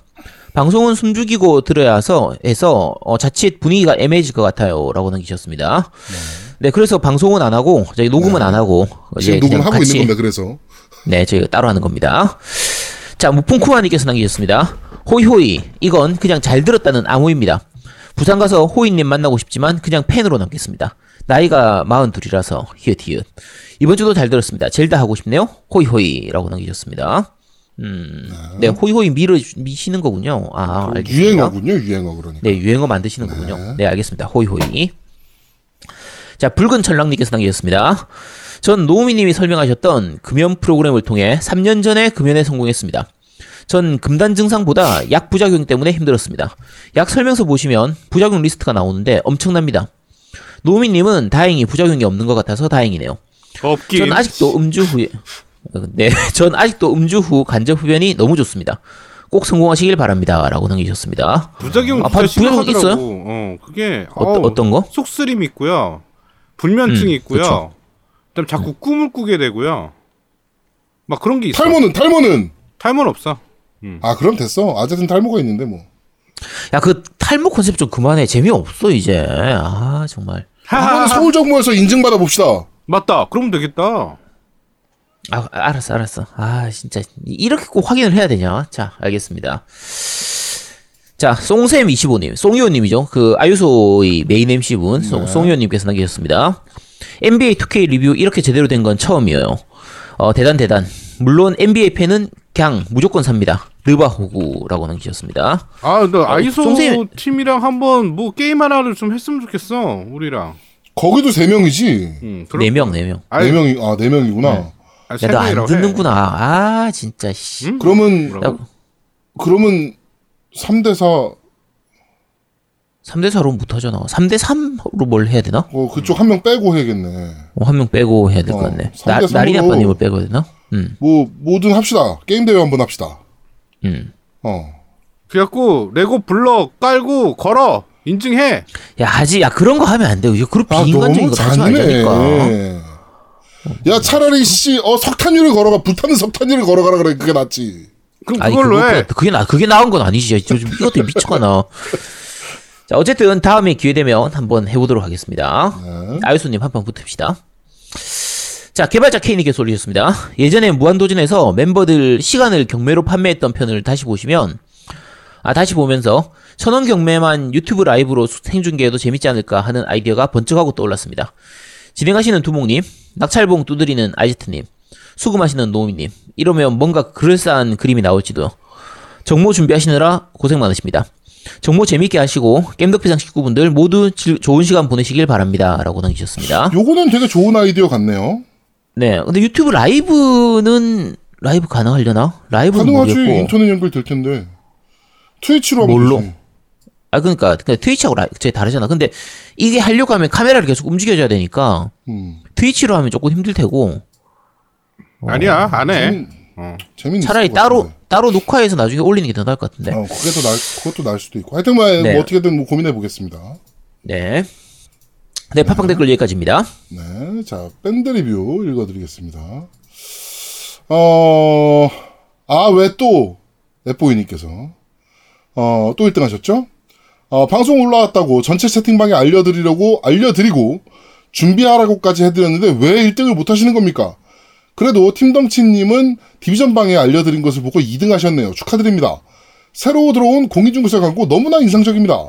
방송은 숨죽이고 들어야 해서, 해서 어, 자칫 분위기가 애매해질 것 같아요. 라고 남기셨습니다. 네, 그래서 방송은 안 하고, 저희 녹음은 안 하고, 지금 그냥 녹음하고 있는 겁니다. 그래서 네, 저희가 따로 하는 겁니다. 자, 무풍쿠마님께서 남기셨습니다. 호이호이, 이건 그냥 잘 들었다는 암호입니다. 부산 가서 호이님 만나고 싶지만 그냥 팬으로 남겠습니다. 나이가 42이라서 히읗 히읗. 이번 주도 잘 들었습니다. 젤다 하고 싶네요. 호이호이라고 남기셨습니다. 음, 네, 호이호이 미르 미시는 거군요. 아, 알겠습니다. 유행어군요. 유행어 그러니까. 네, 유행어 만드시는 거군요. 네, 알겠습니다. 호이호이. 자, 붉은 천랑님께서 남기셨습니다. 전 노우미님이 설명하셨던 금연 프로그램을 통해 3년 전에 금연에 성공했습니다. 전 금단 증상보다 약 부작용 때문에 힘들었습니다. 약 설명서 보시면 부작용 리스트가 나오는데 엄청납니다. 노우미님은 다행히 부작용이 없는 것 같아서 다행이네요. 없긴. 전 아직도 음주 후에 네, 전 아직도 음주 후 간접 흡연이 너무 좋습니다. 꼭 성공하시길 바랍니다라고 남기셨습니다. 부작용 아, 부작용. 있어요? 어, 그게 어떤- 어우, 어떤 거? 속쓰림 있고요. 불면증 음, 있고요. 그쵸. 그다음 자꾸 꿈을 꾸게 되고요. 막 그런 게 있어. 탈모는 탈모는 탈모는 없어. 아 그럼 됐어. 어쨌든 탈모가 있는데 뭐. 야, 그 탈모 컨셉 좀 그만해. 재미 없어, 이제. 아, 정말. 이번 서울 정부에서 인증 받아 봅시다. 맞다. 그러면 되겠다. 아, 알았어, 알았어. 아, 진짜. 이렇게 꼭 확인을 해야 되냐? 자, 알겠습니다. 자, 송쌤25님, 송이호님이죠. 그, 아유소의 메인 MC분, 송, 송이호님께서 남기셨습니다. NBA 2K 리뷰 이렇게 제대로 된 건 처음이에요. 어, 대단, 대단. 물론 NBA 팬은 그냥 무조건 삽니다. 느바호구라고 남기셨습니다. 아, 나 아이소 송쌤- 팀이랑 한번 뭐 게임 하나를 좀 했으면 좋겠어. 우리랑. 거기도 세 명이지. 응, 네 명, 네 명. 네 아이, 명이 아 네 명이구나. 아, 야, 세너안 명이라고 해. 듣는구나. 아, 진짜, 씨. 응? 그러면 뭐라고? 그러면 3대 4 3대 4로 못 하잖아. 3대 3로 뭘 해야 되나? 어, 그쪽 한 명 빼고 해야겠네. 어, 한명 빼고 해야 될 것 어, 같네. 삼 나, 대 삼으로. 나린 아빠님을 빼고 해야 되나? 음, 뭐 뭐든 합시다. 게임 대회 한번 합시다. 음. 어. 그래갖고 레고 블럭 깔고 걸어 인증해. 야, 하지. 야, 그런 거 하면 안 돼. 이거 그런 아 비인간적인 거 하지. 말자니까. 야 차라리 씨 어 석탄유를 걸어가 불타는 석탄유를 걸어가라 그래 그게 낫지. 그럼 아니, 그걸로 해. 그게 나, 그게 나은 건 아니지. 저, 좀 이것도 미쳤거나. 자, 어쨌든 다음에 기회 되면 한번 해보도록 하겠습니다. 네. 아유수님 한 판 붙읍시다. 자, 개발자 K님께서 올리셨습니다. 예전에 무한도전에서 멤버들 시간을 경매로 판매했던 편을 다시 보시면, 아, 다시 보면서 천원 경매만 유튜브 라이브로 생중계해도 재밌지 않을까 하는 아이디어가 번쩍하고 떠올랐습니다. 진행하시는 두목님, 낙찰봉 두드리는 아이제트님, 수금하시는 노미님, 이러면 뭔가 그럴싸한 그림이 나올지도. 정모 준비하시느라 고생 많으십니다. 정모 재밌게 하시고 겜덕비상 식구분들 모두 즐- 좋은 시간 보내시길 바랍니다. 라고 남기셨습니다. 요거는 되게 좋은 아이디어 같네요. 네. 근데 유튜브 라이브는 라이브 가능하려나? 라이브는 가능하지 모르겠고. 인터넷 연결될 텐데. 트위치로 하면 뭘로? 되지. 아 그러니까 근데 트위치하고 라이, 제 다르잖아. 근데 이게 하려고 하면 카메라를 계속 움직여줘야 되니까 음. 트위치로 하면 조금 힘들 테고 아니야 안 해. 재밌, 어. 재밌는 차라리 따로 같은데. 따로 녹화해서 나중에 올리는 게 더 나을 것 같은데. 어, 그게 더 날, 그것도 날 수도 있고. 하여튼 뭐, 네. 뭐 어떻게든 뭐 고민해 보겠습니다. 네. 네, 팟빵 댓글 여기까지입니다. 네, 자 밴드 리뷰 읽어드리겠습니다. 어, 아 왜 또 앱보이님께서 어, 또 1등하셨죠? 어, 방송 올라왔다고 전체 채팅방에 알려드리려고 알려드리고 준비하라고까지 해드렸는데 왜 1등을 못 하시는 겁니까? 그래도 팀덩치님은 디비전 방에 알려드린 것을 보고 2등 하셨네요. 축하드립니다. 새로 들어온 공인중개사 광고 너무나 인상적입니다.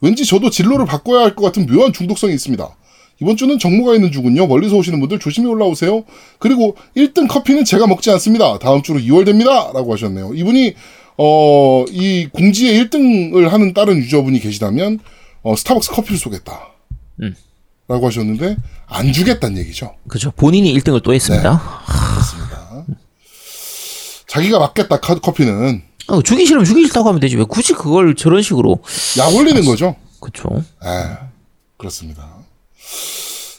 왠지 저도 진로를 바꿔야 할 것 같은 묘한 중독성이 있습니다. 이번 주는 정모가 있는 주군요. 멀리서 오시는 분들 조심히 올라오세요. 그리고 1등 커피는 제가 먹지 않습니다. 다음 주로 2월 됩니다. 라고 하셨네요. 이분이, 어, 이 공지에 1등을 하는 다른 유저분이 계시다면, 어, 스타벅스 커피를 쏘겠다. 음. 라고 하셨는데 안 주겠다는 얘기죠. 그죠. 본인이 1등을 또 했습니다. 그렇습니다. 자기가 맞겠다 카- 커피는 어, 주기 싫으면 주기 싫다고 하면 되지. 왜 굳이 그걸 저런 식으로. 약 올리는 거죠. 그쵸. 예, 그렇습니다.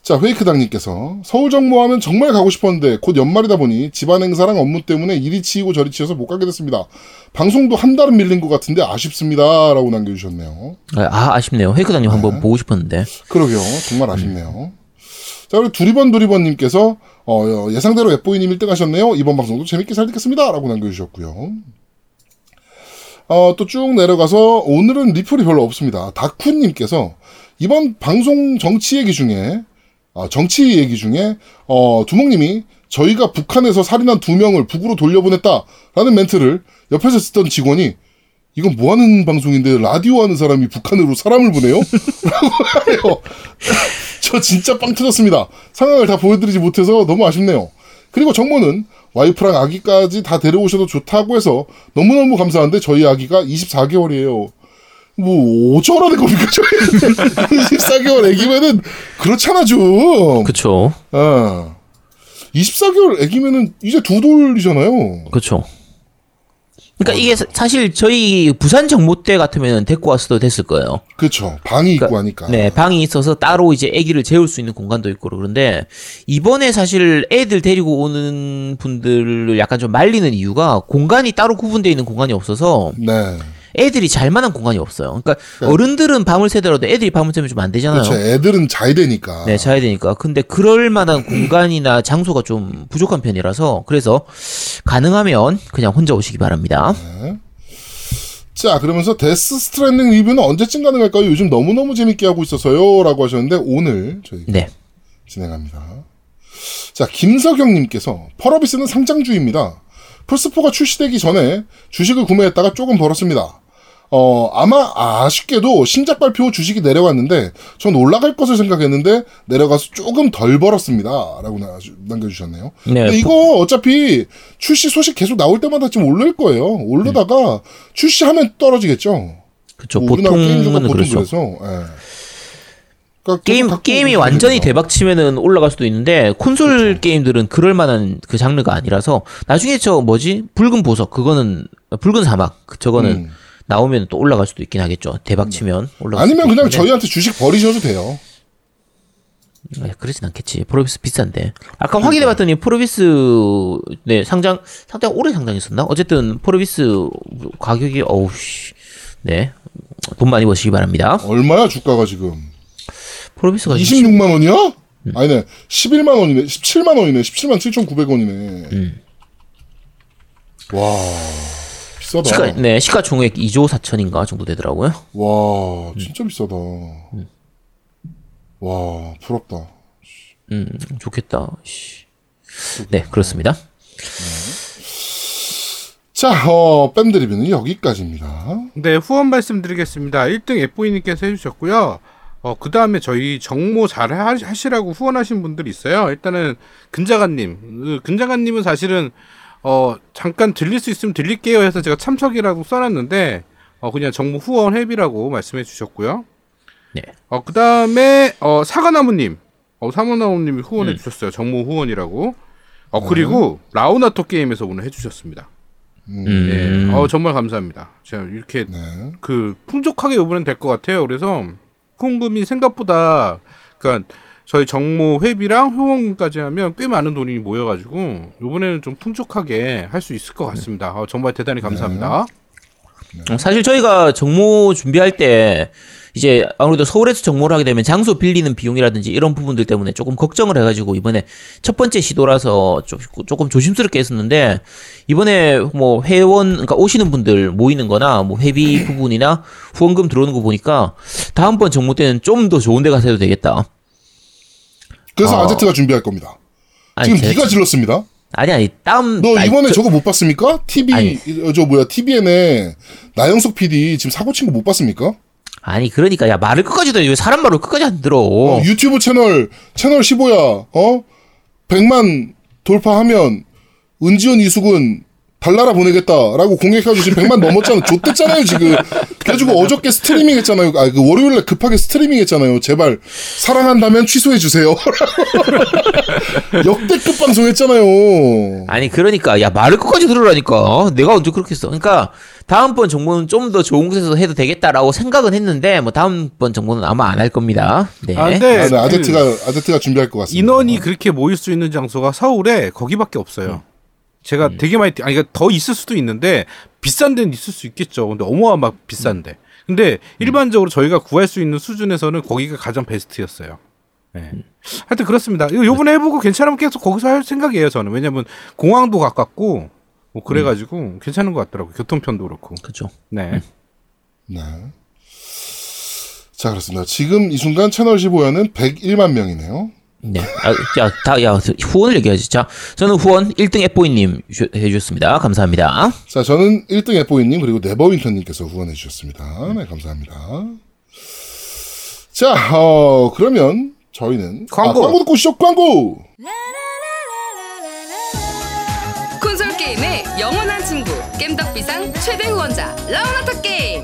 자, 회이크당님께서 서울 정모하면 정말 가고 싶었는데 곧 연말이다 보니 집안 행사랑 업무 때문에 이리 치이고 저리 치여서 못 가게 됐습니다. 방송도 한 달은 밀린 것 같은데 아쉽습니다라고 남겨주셨네요. 아, 아쉽네요. 헤이크다님 한번 보고 싶었는데. 그러게요, 정말 아쉽네요. 자, 그리고 두리번 두리번님께서 어, 예상대로 앱보이님 1등 하셨네요. 이번 방송도 재밌게 잘 듣겠습니다 라고 남겨주셨고요. 어, 또 쭉 내려가서 오늘은 리플이 별로 없습니다. 다쿠님께서 이번 방송 정치 얘기 중에 어, 정치 얘기 중에 어, 두목님이 저희가 북한에서 살인한 두 명을 북으로 돌려보냈다라는 멘트를 옆에서 쓰던 직원이 이건 뭐 하는 방송인데 라디오 하는 사람이 북한으로 사람을 보내요? 라고 해요. 저 진짜 빵 터졌습니다. 상황을 다 보여드리지 못해서 너무 아쉽네요. 그리고 정모는 와이프랑 아기까지 다 데려오셔도 좋다고 해서 너무너무 감사한데 저희 아기가 24개월이에요. 뭐 어쩌라는 겁니까 저희 24개월 애기면은 그렇잖아 좀. 그쵸. 어. 24개월 애기면은 이제 두 돌이잖아요. 그쵸. 그러니까 이게 사- 사실 저희 부산 정모 때 같으면 데리고 왔어도 됐을 거예요. 그렇죠. 방이 있고 하니까. 네, 방이 있어서 따로 이제 아기를 재울 수 있는 공간도 있고 그런데 이번에 사실 애들 데리고 오는 분들을 약간 좀 말리는 이유가 공간이 따로 구분되어 있는 공간이 없어서 네. 애들이 잘 만한 공간이 없어요. 그러니까 어른들은 밤을 새더라도 애들이 밤을 새면 좀 안 되잖아요. 그렇죠. 애들은 자야 되니까. 네, 자야 되니까. 근데 그럴 만한 공간이나 장소가 좀 부족한 편이라서 그래서 가능하면 그냥 혼자 오시기 바랍니다. 자, 그러면서 데스 스트랜딩 리뷰는 언제쯤 가능할까요? 요즘 너무너무 재밌게 하고 있어서요. 라고 하셨는데, 오늘 저희 네. 진행합니다. 자, 김석영님께서 펄어비스는 상장주입니다. 플스4가 출시되기 전에 주식을 구매했다가 조금 벌었습니다. 어, 아마 아쉽게도 신작 발표 후 주식이 내려왔는데 전 올라갈 것을 생각했는데 내려가서 조금 덜 벌었습니다. 라고 나- 남겨주셨네요. 네, 이거 어차피 출시 소식 계속 나올 때마다 좀 오를 거예요. 오르다가 출시하면 떨어지겠죠. 그렇죠. 뭐 중에 보통은 보통 그렇죠. 그래서 예. 그러니까 게임 게임이 완전히. 대박 치면은 올라갈 수도 있는데 콘솔 그렇죠. 게임들은 그럴 만한 그 장르가 아니라서 나중에 저 뭐지 붉은 보석 그거는 붉은 사막 그 저거는 음. 나오면 또 올라갈 수도 있긴 하겠죠. 대박 치면 올라갈 아니면 수도 그냥 있는데. 저희한테 주식 버리셔도 돼요. 네, 그러진 않겠지. 프로비스 비싼데. 아까 확인해봤더니 프로비스 네 상장 상장 오래 상장했었나? 어쨌든 프로비스 가격이 어우씨 네 돈 많이 버시기 바랍니다. 얼마야 주가가 지금? 프로비스가 26만 원이야? 음. 아니네. 11만 원이네. 17만 원이네. 17만 7,900원이네. 음. 와. 비싸다. 시가 네 시가 총액 2조 4천인가 정도 되더라고요. 와, 진짜 비싸다. 음. 와, 부럽다. 음 좋겠다. 씨. 네 그렇습니다. 자, 어, 밴드 리뷰는 여기까지입니다. 네, 후원 말씀드리겠습니다. 1등 예뽀이님께서 해주셨고요. 어, 그 다음에 저희 정모 잘 하- 하시라고 후원하신 분들이 있어요. 일단은 근자간님. 그 근자간님은 사실은 어, 잠깐 들릴 수 있으면 들릴게요 해서 제가 참석이라고 써놨는데 어, 그냥 정모 후원 회비라고 말씀해 주셨고요. 네. 어, 그 다음에 어, 사과나무님. 어, 사과나무님이 후원해 주셨어요. 정모 후원이라고. 어, 그리고 라우나토 게임에서 오늘 해 주셨습니다. 음. 네. 어, 정말 감사합니다. 제가 이렇게 네. 그 풍족하게 이번엔 될 것 같아요. 그래서 후원금이 생각보다 그러니까 저희 정모 회비랑 후원금까지 하면 꽤 많은 돈이 모여가지고 이번에는 좀 풍족하게 할 수 있을 것 같습니다. 어, 정말 대단히 감사합니다. 어, 사실 저희가 정모 준비할 때 이제 아무래도 서울에서 정모를 하게 되면 장소 빌리는 비용이라든지 이런 부분들 때문에 조금 걱정을 해가지고 이번에 첫 번째 시도라서 좀, 조금 조심스럽게 했었는데 이번에 뭐 회원 그러니까 오시는 분들 모이는 거나 뭐 회비 부분이나 후원금 들어오는 거 보니까 다음번 정모 때는 좀 더 좋은 데 가서 해도 되겠다. 그래서 어. 아제트가 준비할 겁니다. 아니, 지금 제- 네가 질렀습니다. 아니 아니 다음 너 이번에 저- 저, 거못 봤습니까? TV 아니. 어, 저 뭐야 TVN에 나영석 PD 지금 사고 친 거 못 봤습니까? 아니 그러니까 야 말을 끝까지 들어 왜 사람 말을 끝까지 안 들어 어, 유튜브 채널 채널 15야 어 100만 돌파하면 은지원 이숙은 달나라 보내겠다라고 공격해가지고 지금 100만 넘었잖아요. 좆됐잖아요, 지금. 그래가지고 어저께 스트리밍 했잖아요. 아, 그 월요일날 급하게 스트리밍 했잖아요. 제발, 사랑한다면 취소해주세요. 역대급 방송 했잖아요. 아니 그러니까 야 말을 끝까지 들으라니까 어? 내가 언제 그렇게 했어 그러니까 다음번 정보는 좀 더 좋은 곳에서 해도 되겠다라고 생각은 했는데 뭐 다음번 정보는 아마 안 할 겁니다 네. 아, 근데 아, 네, 그 아제트가, 아제트가 준비할 것 같습니다. 인원이 그렇게 모일 수 있는 장소가 서울에 거기밖에 없어요. 제가 되게 많이 뛰- 아니 그러니까 더 있을 수도 있는데 비싼 데는 있을 수 있겠죠. 근데 어마어마 비싼데. 근데 일반적으로 저희가 구할 수 있는 수준에서는 거기가 가장 베스트였어요. 네. 하여튼 그렇습니다. 이거 요번에 해보고 괜찮으면 계속 거기서 할 생각이에요. 저는 왜냐면 공항도 가깝고 뭐 그래가지고 괜찮은 것 같더라고. 요 교통편도 그렇고. 그죠 네. 네. 자, 그렇습니다. 지금 이 순간 채널 15회는 101만 명이네요. 네. 아, 야, 다, 야, 후원을 얘기하지. 자, 저는 후원 1등 애뽀이님 주- 해주셨습니다. 감사합니다. 자, 저는 1등 에보이님 그리고 네버윈턴님께서 후원해 주셨습니다. 네, 감사합니다. 자, 어, 그러면 저희는 광고. 아, 광고 듣고 오시죠. 광고. 콘솔 게임의 영원한 친구 겜덕비상 최대 후원자 라운하터 게임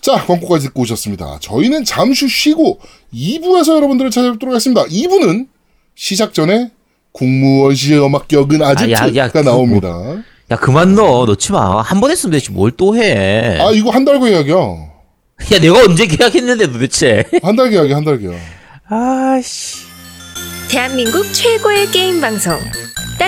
자, 광고까지 듣고 오셨습니다. 저희는 잠시 쉬고 2부에서 여러분들을 찾아뵙도록 하겠습니다. 2부는 시작 전에 공무원 시험 합격은 야, 야, 그거 나옵니다. 야, 그만 넣어. 넣지 마. 한 번 했으면 되지. 뭘 또 해. 아, 이거 한 달 계약이야. 야, 내가 언제 계약했는데 도대체. 한 달 계약이야, 한 달 계약. 아씨. 대한민국 최고의 게임 방송